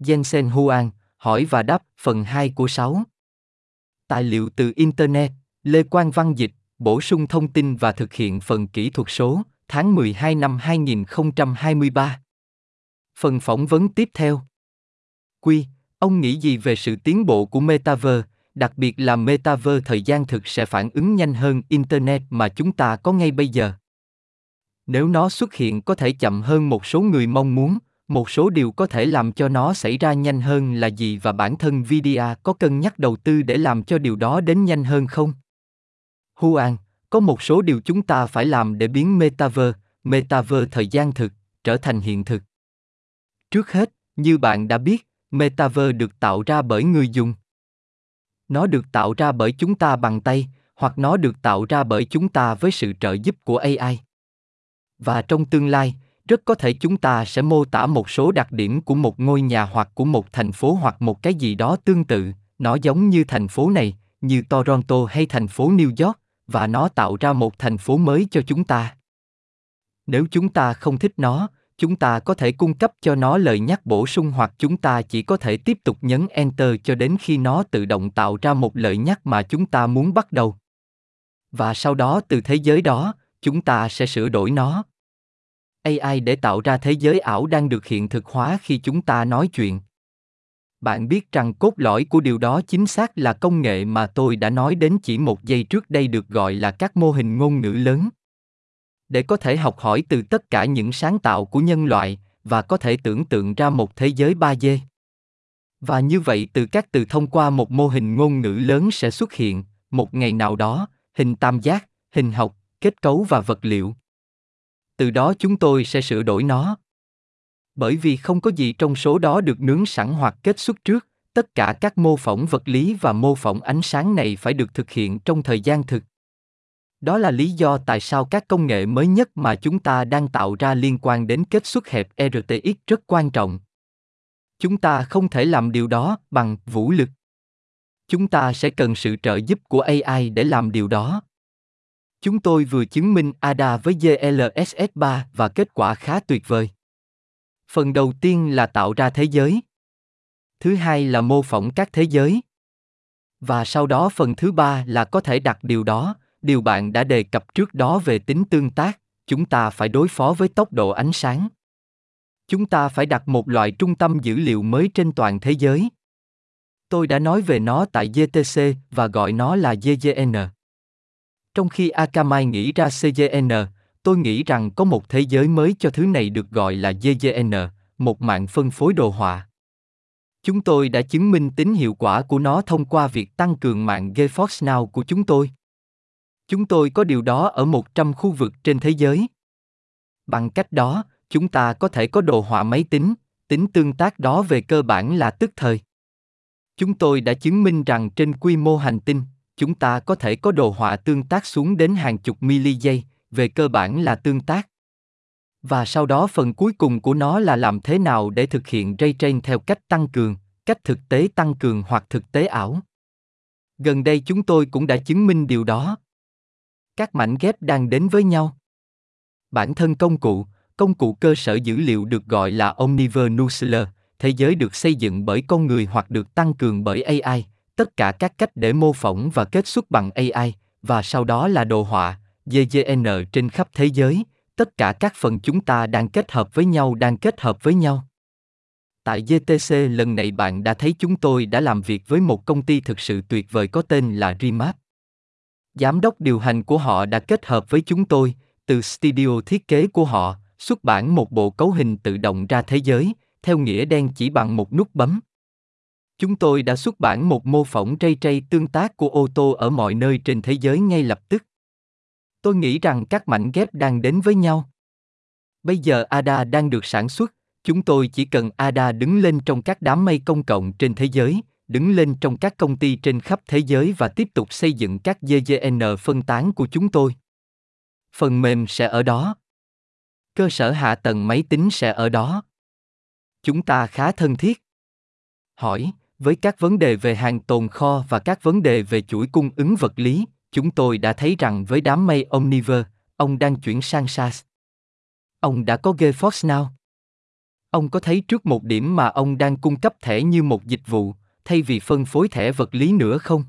Jensen Huang, hỏi và đáp, phần 2 của 6. Tài liệu từ Internet, Lê Quang Văn Dịch, bổ sung thông tin và thực hiện phần kỹ thuật số, tháng 12 năm 2023. Phần phỏng vấn tiếp theo. Quy, ông nghĩ gì về sự tiến bộ của Metaverse, đặc biệt là Metaverse thời gian thực sẽ phản ứng nhanh hơn Internet mà chúng ta có ngay bây giờ? Nếu nó xuất hiện có thể chậm hơn một số người mong muốn, một số điều có thể làm cho nó xảy ra nhanh hơn là gì và bản thân Nvidia có cân nhắc đầu tư để làm cho điều đó đến nhanh hơn không? Huan, có một số điều chúng ta phải làm để biến Metaverse, Metaverse thời gian thực, trở thành hiện thực. Trước hết, như bạn đã biết, Metaverse được tạo ra bởi người dùng. Nó được tạo ra bởi chúng ta bằng tay, hoặc nó được tạo ra bởi chúng ta với sự trợ giúp của AI. Và trong tương lai, rất có thể chúng ta sẽ mô tả một số đặc điểm của một ngôi nhà hoặc của một thành phố hoặc một cái gì đó tương tự, nó giống như thành phố này, như Toronto hay thành phố New York, và nó tạo ra một thành phố mới cho chúng ta. Nếu chúng ta không thích nó, chúng ta có thể cung cấp cho nó lời nhắc bổ sung hoặc chúng ta chỉ có thể tiếp tục nhấn enter cho đến khi nó tự động tạo ra một lời nhắc mà chúng ta muốn bắt đầu. Và sau đó từ thế giới đó, chúng ta sẽ sửa đổi nó. AI để tạo ra thế giới ảo đang được hiện thực hóa khi chúng ta nói chuyện. Bạn biết rằng cốt lõi của điều đó chính xác là công nghệ mà tôi đã nói đến chỉ một giây trước đây được gọi là các mô hình ngôn ngữ lớn. Để có thể học hỏi từ tất cả những sáng tạo của nhân loại và có thể tưởng tượng ra một thế giới 3D. Và như vậy từ các từ thông qua một mô hình ngôn ngữ lớn sẽ xuất hiện, một ngày nào đó, hình tam giác, hình học, kết cấu và vật liệu. Từ đó chúng tôi sẽ sửa đổi nó. Bởi vì không có gì trong số đó được nướng sẵn hoặc kết xuất trước, tất cả các mô phỏng vật lý và mô phỏng ánh sáng này phải được thực hiện trong thời gian thực. Đó là lý do tại sao các công nghệ mới nhất mà chúng ta đang tạo ra liên quan đến kết xuất hẹp RTX rất quan trọng. Chúng ta không thể làm điều đó bằng vũ lực. Chúng ta sẽ cần sự trợ giúp của AI để làm điều đó. Chúng tôi vừa chứng minh ADA với GLSS3 và kết quả khá tuyệt vời. Phần đầu tiên là tạo ra thế giới. Thứ hai là mô phỏng các thế giới. Và sau đó phần thứ ba là có thể đặt điều đó, điều bạn đã đề cập trước đó về tính tương tác, chúng ta phải đối phó với tốc độ ánh sáng. Chúng ta phải đặt một loại trung tâm dữ liệu mới trên toàn thế giới. Tôi đã nói về nó tại GTC và gọi nó là GGN. Trong khi Akamai nghĩ ra CGN, tôi nghĩ rằng có một thế giới mới cho thứ này được gọi là GGN, một mạng phân phối đồ họa. Chúng tôi đã chứng minh tính hiệu quả của nó thông qua việc tăng cường mạng GeForce Now của chúng tôi. Chúng tôi có điều đó ở 100 khu vực trên thế giới. Bằng cách đó, chúng ta có thể có đồ họa máy tính, tính tương tác đó về cơ bản là tức thời. Chúng tôi đã chứng minh rằng trên quy mô hành tinh, chúng ta có thể có đồ họa tương tác xuống đến hàng chục mili giây, về cơ bản là tương tác. Và sau đó phần cuối cùng của nó là làm thế nào để thực hiện ray train theo cách tăng cường, cách thực tế tăng cường hoặc thực tế ảo. Gần đây chúng tôi cũng đã chứng minh điều đó. Các mảnh ghép đang đến với nhau. Bản thân công cụ, công cụ cơ sở dữ liệu được gọi là Omniverse Nuclear, thế giới được xây dựng bởi con người hoặc được tăng cường bởi AI, tất cả các cách để mô phỏng và kết xuất bằng AI, và sau đó là đồ họa, GGN trên khắp thế giới, tất cả các phần chúng ta đang kết hợp với nhau đang kết hợp với nhau. Tại GTC lần này bạn đã thấy chúng tôi đã làm việc với một công ty thực sự tuyệt vời có tên là Remap. Giám đốc điều hành của họ đã kết hợp với chúng tôi, từ studio thiết kế của họ, xuất bản một bộ cấu hình tự động ra thế giới, theo nghĩa đen chỉ bằng một nút bấm. Chúng tôi đã xuất bản một mô phỏng ray trây tương tác của ô tô ở mọi nơi trên thế giới ngay lập tức. Tôi nghĩ rằng các mảnh ghép đang đến với nhau. Bây giờ ADA đang được sản xuất, chúng tôi chỉ cần ADA đứng lên trong các đám mây công cộng trên thế giới, đứng lên trong các công ty trên khắp thế giới và tiếp tục xây dựng các GGN phân tán của chúng tôi. Phần mềm sẽ ở đó. Cơ sở hạ tầng máy tính sẽ ở đó. Chúng ta khá thân thiết. Hỏi, với các vấn đề về hàng tồn kho và các vấn đề về chuỗi cung ứng vật lý, chúng tôi đã thấy rằng với đám mây Omniver, ông đang chuyển sang SaaS. Ông đã có GeForce Now. Ông có thấy trước một điểm mà ông đang cung cấp thẻ như một dịch vụ, thay vì phân phối thẻ vật lý nữa không?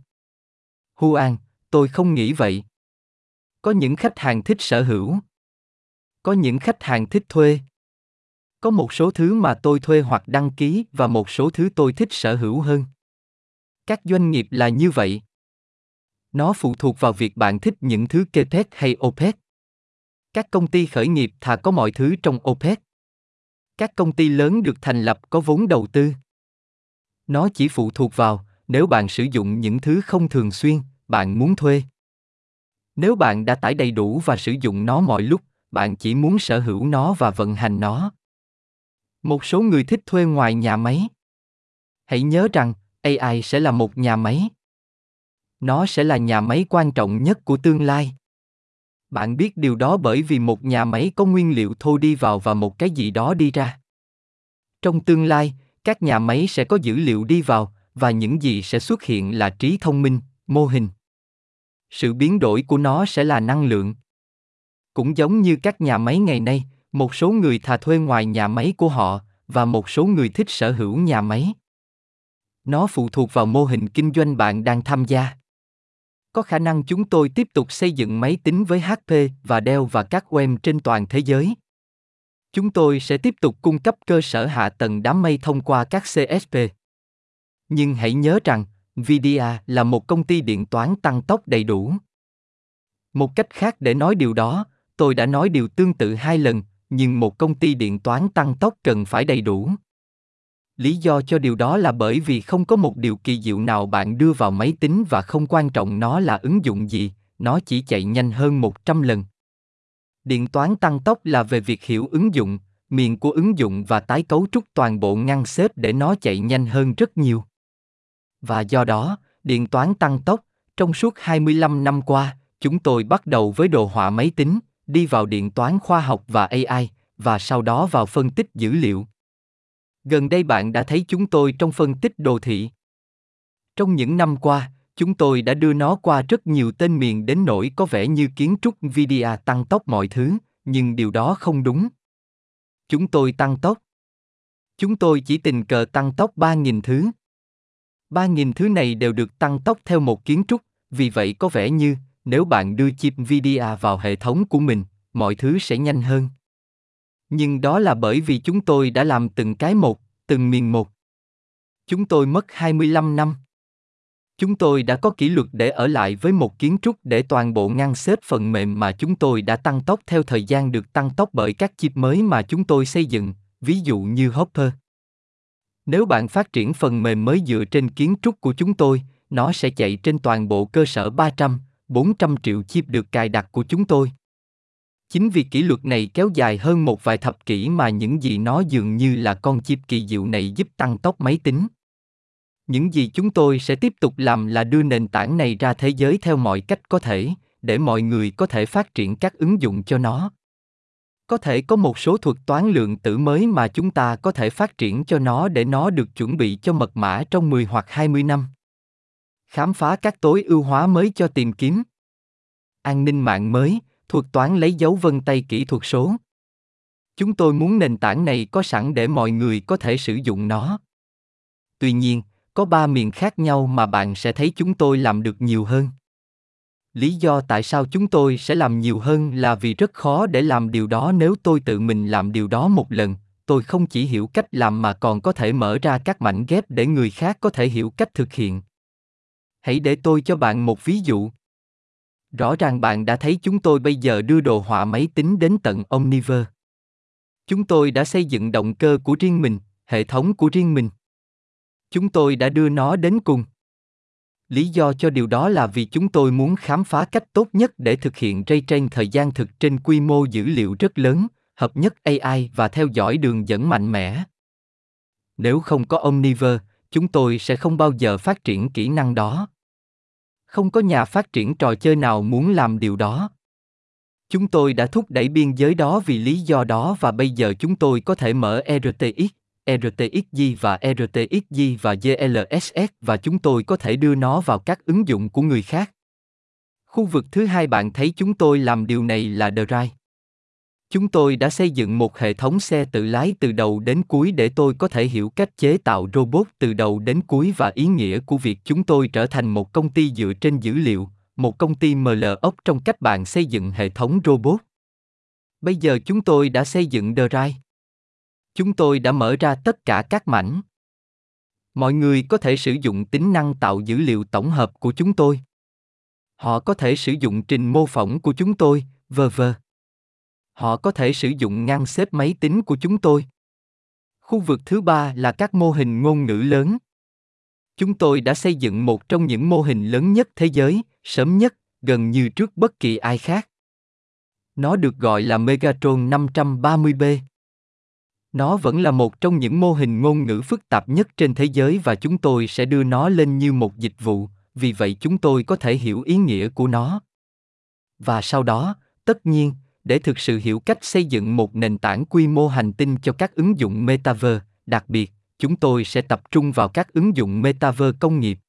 Huan, tôi không nghĩ vậy. Có những khách hàng thích sở hữu. Có những khách hàng thích thuê. Có một số thứ mà tôi thuê hoặc đăng ký và một số thứ tôi thích sở hữu hơn. Các doanh nghiệp là như vậy. Nó phụ thuộc vào việc bạn thích những thứ KPEC hay OPEC. Các công ty khởi nghiệp thà có mọi thứ trong OPEC. Các công ty lớn được thành lập có vốn đầu tư. Nó chỉ phụ thuộc vào nếu bạn sử dụng những thứ không thường xuyên, bạn muốn thuê. Nếu bạn đã tải đầy đủ và sử dụng nó mọi lúc, bạn chỉ muốn sở hữu nó và vận hành nó. Một số người thích thuê ngoài nhà máy. Hãy nhớ rằng, AI sẽ là một nhà máy. Nó sẽ là nhà máy quan trọng nhất của tương lai. Bạn biết điều đó bởi vì một nhà máy có nguyên liệu thô đi vào và một cái gì đó đi ra. Trong tương lai, các nhà máy sẽ có dữ liệu đi vào và những gì sẽ xuất hiện là trí thông minh, mô hình. Sự biến đổi của nó sẽ là năng lượng. Cũng giống như các nhà máy ngày nay, một số người thà thuê ngoài nhà máy của họ và một số người thích sở hữu nhà máy. Nó phụ thuộc vào mô hình kinh doanh bạn đang tham gia. Có khả năng chúng tôi tiếp tục xây dựng máy tính với HP và Dell và các OEM trên toàn thế giới. Chúng tôi sẽ tiếp tục cung cấp cơ sở hạ tầng đám mây thông qua các CSP. Nhưng hãy nhớ rằng, Nvidia là một công ty điện toán tăng tốc đầy đủ. Một cách khác để nói điều đó, tôi đã nói điều tương tự hai lần, nhưng một công ty điện toán tăng tốc cần phải đầy đủ. Lý do cho điều đó là bởi vì không có một điều kỳ diệu nào bạn đưa vào máy tính và không quan trọng nó là ứng dụng gì, nó chỉ chạy nhanh hơn 100 lần. Điện toán tăng tốc là về việc hiểu ứng dụng, miền của ứng dụng và tái cấu trúc toàn bộ ngăn xếp để nó chạy nhanh hơn rất nhiều. Và do đó, điện toán tăng tốc, trong suốt 25 năm qua, chúng tôi bắt đầu với đồ họa máy tính, đi vào điện toán khoa học và AI, và sau đó vào phân tích dữ liệu. Gần đây bạn đã thấy chúng tôi trong phân tích đồ thị. Trong những năm qua, chúng tôi đã đưa nó qua rất nhiều tên miền đến nỗi có vẻ như kiến trúc Nvidia tăng tốc mọi thứ, nhưng điều đó không đúng. Chúng tôi tăng tốc. Chúng tôi chỉ tình cờ tăng tốc 3.000 thứ. 3.000 thứ này đều được tăng tốc theo một kiến trúc, vì vậy có vẻ như, nếu bạn đưa chip vda vào hệ thống của mình, mọi thứ sẽ nhanh hơn. Nhưng đó là bởi vì chúng tôi đã làm từng cái một, từng miền một. Chúng tôi mất 25 năm. Chúng tôi đã có kỷ luật để ở lại với một kiến trúc để toàn bộ ngăn xếp phần mềm mà chúng tôi đã tăng tốc theo thời gian được tăng tốc bởi các chip mới mà chúng tôi xây dựng, ví dụ như Hopper. Nếu bạn phát triển phần mềm mới dựa trên kiến trúc của chúng tôi, nó sẽ chạy trên toàn bộ cơ sở 300, 400 triệu chip được cài đặt của chúng tôi. Chính vì kỷ luật này kéo dài hơn một vài thập kỷ mà những gì nó dường như là con chip kỳ diệu này giúp tăng tốc máy tính. Những gì chúng tôi sẽ tiếp tục làm là đưa nền tảng này ra thế giới theo mọi cách có thể, để mọi người có thể phát triển các ứng dụng cho nó. Có thể có một số thuật toán lượng tử mới mà chúng ta có thể phát triển cho nó để nó được chuẩn bị cho mật mã trong 10 hoặc 20 năm. Khám phá các tối ưu hóa mới cho tìm kiếm. An ninh mạng mới, thuật toán lấy dấu vân tay kỹ thuật số. Chúng tôi muốn nền tảng này có sẵn để mọi người có thể sử dụng nó. Tuy nhiên, có ba miền khác nhau mà bạn sẽ thấy chúng tôi làm được nhiều hơn. Lý do tại sao chúng tôi sẽ làm nhiều hơn là vì rất khó để làm điều đó nếu tôi tự mình làm điều đó một lần, tôi không chỉ hiểu cách làm mà còn có thể mở ra các mảnh ghép để người khác có thể hiểu cách thực hiện. Hãy để tôi cho bạn một ví dụ. Rõ ràng bạn đã thấy chúng tôi bây giờ đưa đồ họa máy tính đến tận Omniver. Chúng tôi đã xây dựng động cơ của riêng mình, hệ thống của riêng mình. Chúng tôi đã đưa nó đến cùng. Lý do cho điều đó là vì chúng tôi muốn khám phá cách tốt nhất để thực hiện ray train thời gian thực trên quy mô dữ liệu rất lớn, hợp nhất AI và theo dõi đường dẫn mạnh mẽ. Nếu không có Omniver, chúng tôi sẽ không bao giờ phát triển kỹ năng đó. Không có nhà phát triển trò chơi nào muốn làm điều đó. Chúng tôi đã thúc đẩy biên giới đó vì lý do đó và bây giờ chúng tôi có thể mở RTX, RTXG và RTXG và GLSS và chúng tôi có thể đưa nó vào các ứng dụng của người khác. Khu vực thứ hai bạn thấy chúng tôi làm điều này là Drive. Chúng tôi đã xây dựng một hệ thống xe tự lái từ đầu đến cuối để tôi có thể hiểu cách chế tạo robot từ đầu đến cuối và ý nghĩa của việc chúng tôi trở thành một công ty dựa trên dữ liệu, một công ty ML ốc trong cách bạn xây dựng hệ thống robot. Bây giờ chúng tôi đã xây dựng Drive. Chúng tôi đã mở ra tất cả các mảnh. Mọi người có thể sử dụng tính năng tạo dữ liệu tổng hợp của chúng tôi. Họ có thể sử dụng trình mô phỏng của chúng tôi, vờ vờ. Họ có thể sử dụng ngăn xếp máy tính của chúng tôi. Khu vực thứ ba là các mô hình ngôn ngữ lớn. Chúng tôi đã xây dựng một trong những mô hình lớn nhất thế giới, sớm nhất, gần như trước bất kỳ ai khác. Nó được gọi là Megatron 530B. Nó vẫn là một trong những mô hình ngôn ngữ phức tạp nhất trên thế giới và chúng tôi sẽ đưa nó lên như một dịch vụ, vì vậy chúng tôi có thể hiểu ý nghĩa của nó. Và sau đó, tất nhiên, để thực sự hiểu cách xây dựng một nền tảng quy mô hành tinh cho các ứng dụng metaverse, đặc biệt, chúng tôi sẽ tập trung vào các ứng dụng metaverse công nghiệp.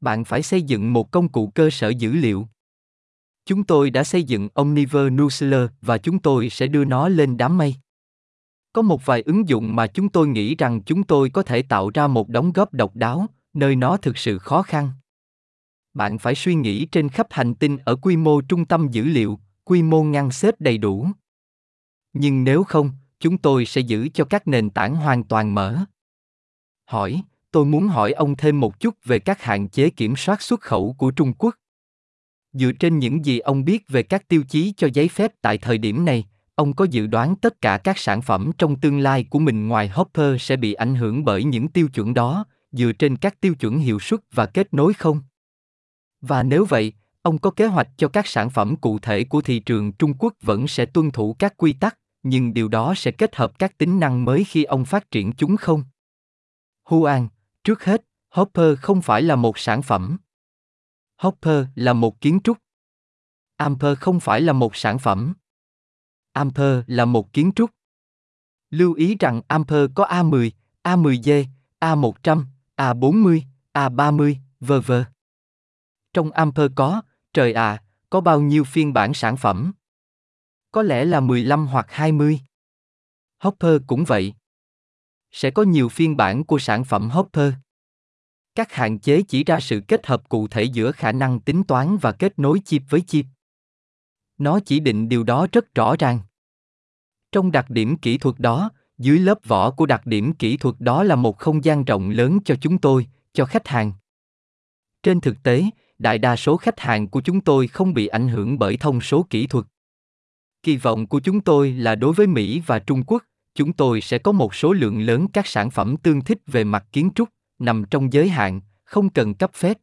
Bạn phải xây dựng một công cụ cơ sở dữ liệu. Chúng tôi đã xây dựng Omniverse Nuclear và chúng tôi sẽ đưa nó lên đám mây. Có một vài ứng dụng mà chúng tôi nghĩ rằng chúng tôi có thể tạo ra một đóng góp độc đáo, nơi nó thực sự khó khăn. Bạn phải suy nghĩ trên khắp hành tinh ở quy mô trung tâm dữ liệu, quy mô ngăn xếp đầy đủ. Nhưng nếu không, chúng tôi sẽ giữ cho các nền tảng hoàn toàn mở. Hỏi, tôi muốn hỏi ông thêm một chút về các hạn chế kiểm soát xuất khẩu của Trung Quốc. Dựa trên những gì ông biết về các tiêu chí cho giấy phép tại thời điểm này, ông có dự đoán tất cả các sản phẩm trong tương lai của mình ngoài Hopper sẽ bị ảnh hưởng bởi những tiêu chuẩn đó, dựa trên các tiêu chuẩn hiệu suất và kết nối không? Và nếu vậy, ông có kế hoạch cho các sản phẩm cụ thể của thị trường Trung Quốc vẫn sẽ tuân thủ các quy tắc, nhưng điều đó sẽ kết hợp các tính năng mới khi ông phát triển chúng không? Huan, trước hết, Hopper không phải là một sản phẩm. Hopper là một kiến trúc. Amper không phải là một sản phẩm. Amper là một kiến trúc. Lưu ý rằng Amper có A10, A10G, A100, A40, A30, v.v. Trong Amper có, trời à, có bao nhiêu phiên bản sản phẩm? Có lẽ là 15 hoặc 20. Hopper cũng vậy. Sẽ có nhiều phiên bản của sản phẩm Hopper. Các hạn chế chỉ ra sự kết hợp cụ thể giữa khả năng tính toán và kết nối chip với chip. Nó chỉ định điều đó rất rõ ràng. Trong đặc điểm kỹ thuật đó, dưới lớp vỏ của đặc điểm kỹ thuật đó là một không gian rộng lớn cho chúng tôi, cho khách hàng. Trên thực tế, đại đa số khách hàng của chúng tôi không bị ảnh hưởng bởi thông số kỹ thuật. Kỳ vọng của chúng tôi là đối với Mỹ và Trung Quốc, chúng tôi sẽ có một số lượng lớn các sản phẩm tương thích về mặt kiến trúc, nằm trong giới hạn, không cần cấp phép.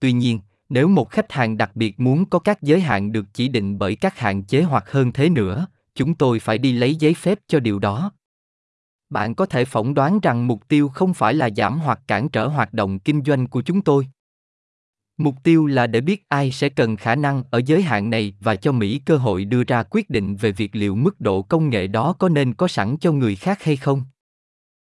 Tuy nhiên, nếu một khách hàng đặc biệt muốn có các giới hạn được chỉ định bởi các hạn chế hoặc hơn thế nữa, chúng tôi phải đi lấy giấy phép cho điều đó. Bạn có thể phỏng đoán rằng mục tiêu không phải là giảm hoặc cản trở hoạt động kinh doanh của chúng tôi. Mục tiêu là để biết ai sẽ cần khả năng ở giới hạn này và cho Mỹ cơ hội đưa ra quyết định về việc liệu mức độ công nghệ đó có nên có sẵn cho người khác hay không.